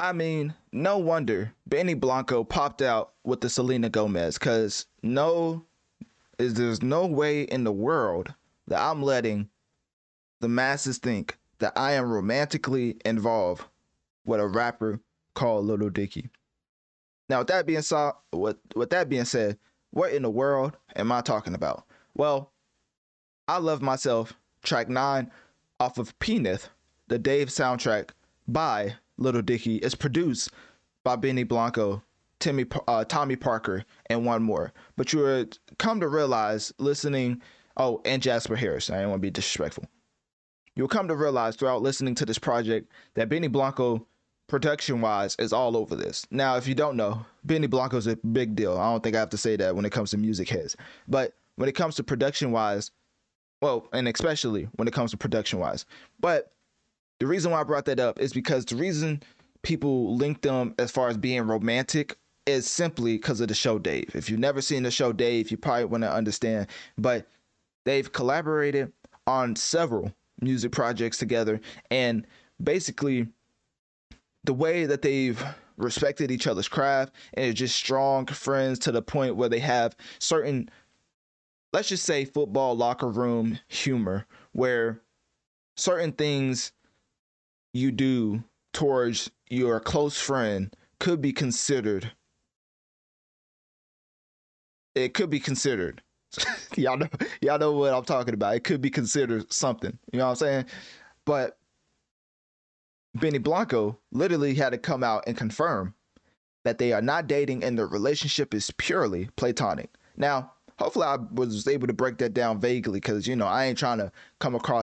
I mean, no wonder Benny Blanco popped out with the Selena Gomez because no, is there's no way in the world that I'm letting the masses think that I am romantically involved with a rapper called Little Dicky. Now, with that being said, with, with that being said, what in the world am I talking about? Well, I Love Myself, track nine off of Penith, the Dave soundtrack by Little Dicky is produced by Benny Blanco, Timmy, uh, Tommy Parker, and one more. But you would come to realize listening, oh, and Jasper Harris. I didn't want to be disrespectful. You'll come to realize throughout listening to this project that Benny Blanco, production wise, is all over this. Now, if you don't know, Benny Blanco is a big deal. I don't think I have to say that when it comes to music heads. But when it comes to production wise, well, and especially when it comes to production wise. But the reason why I brought that up is because the reason people link them as far as being romantic is simply because of the show Dave. If you've never seen the show Dave, you probably want to understand. But they've collaborated on several music projects together, and basically, the way that they've respected each other's craft and are just strong friends to the point where they have certain, let's just say, football locker room humor, where certain things you do towards your close friend could be considered it could be considered y'all know y'all know what I'm talking about. It could be considered something. You know what I'm saying? But Benny Blanco literally had to come out and confirm that they are not dating and the relationship is purely platonic. Now, hopefully I was able to break that down vaguely because you know I ain't trying to come across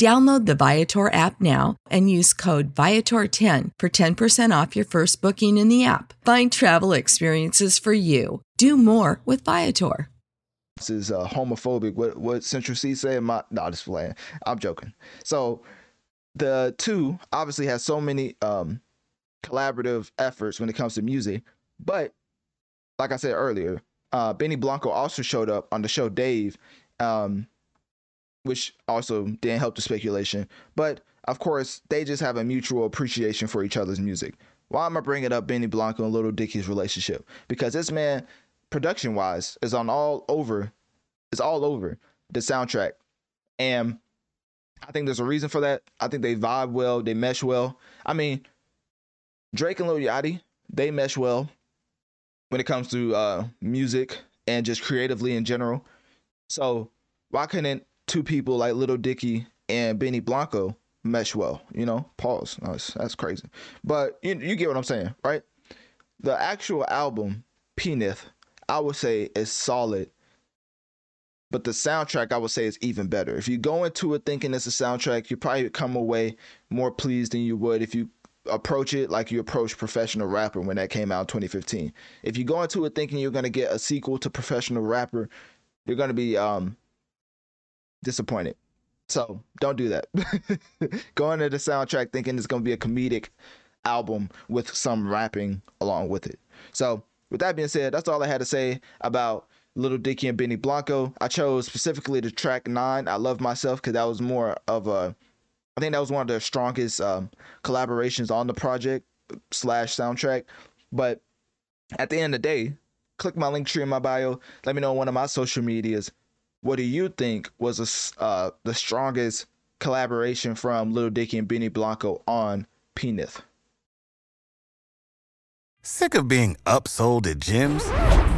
Download the Viator app now and use code Viator10 for 10% off your first booking in the app. Find travel experiences for you. Do more with Viator. This is uh, homophobic. What what Central C say? My no, just playing. I'm joking. So the two obviously has so many um collaborative efforts when it comes to music, but like I said earlier, uh, Benny Blanco also showed up on the show Dave, um, which also didn't help the speculation. But of course, they just have a mutual appreciation for each other's music. Why am I bringing up Benny Blanco and Little Dicky's relationship? Because this man, production wise, is on all over, is all over the soundtrack, and I think there's a reason for that. I think they vibe well, they mesh well. I mean, Drake and Lil Yachty, they mesh well when it comes to uh, music and just creatively in general. So why couldn't two people like Little Dicky and Benny Blanco mesh well? You know, pause. That's, crazy, but you you get what I'm saying, right? The actual album Penith, I would say, is solid. But the soundtrack, I would say, is even better. If you go into it thinking it's a soundtrack, you probably come away more pleased than you would if you approach it like you approach professional rapper when that came out in 2015 if you go into it thinking you're going to get a sequel to professional rapper you're going to be um disappointed so don't do that go into the soundtrack thinking it's to be a comedic album with some rapping along with it so with that being said that's all i had to say about Little Dicky and Benny Blanco. I chose specifically the track nine. I love myself because that was more of a I think that was one of the strongest um, collaborations on the project slash soundtrack. But at the end of the day, click my Linktree in my bio. Let me know on one of my social medias. What do you think was a, uh, the strongest collaboration from Little Dicky and Benny Blanco on Penith? Sick of being upsold at gyms?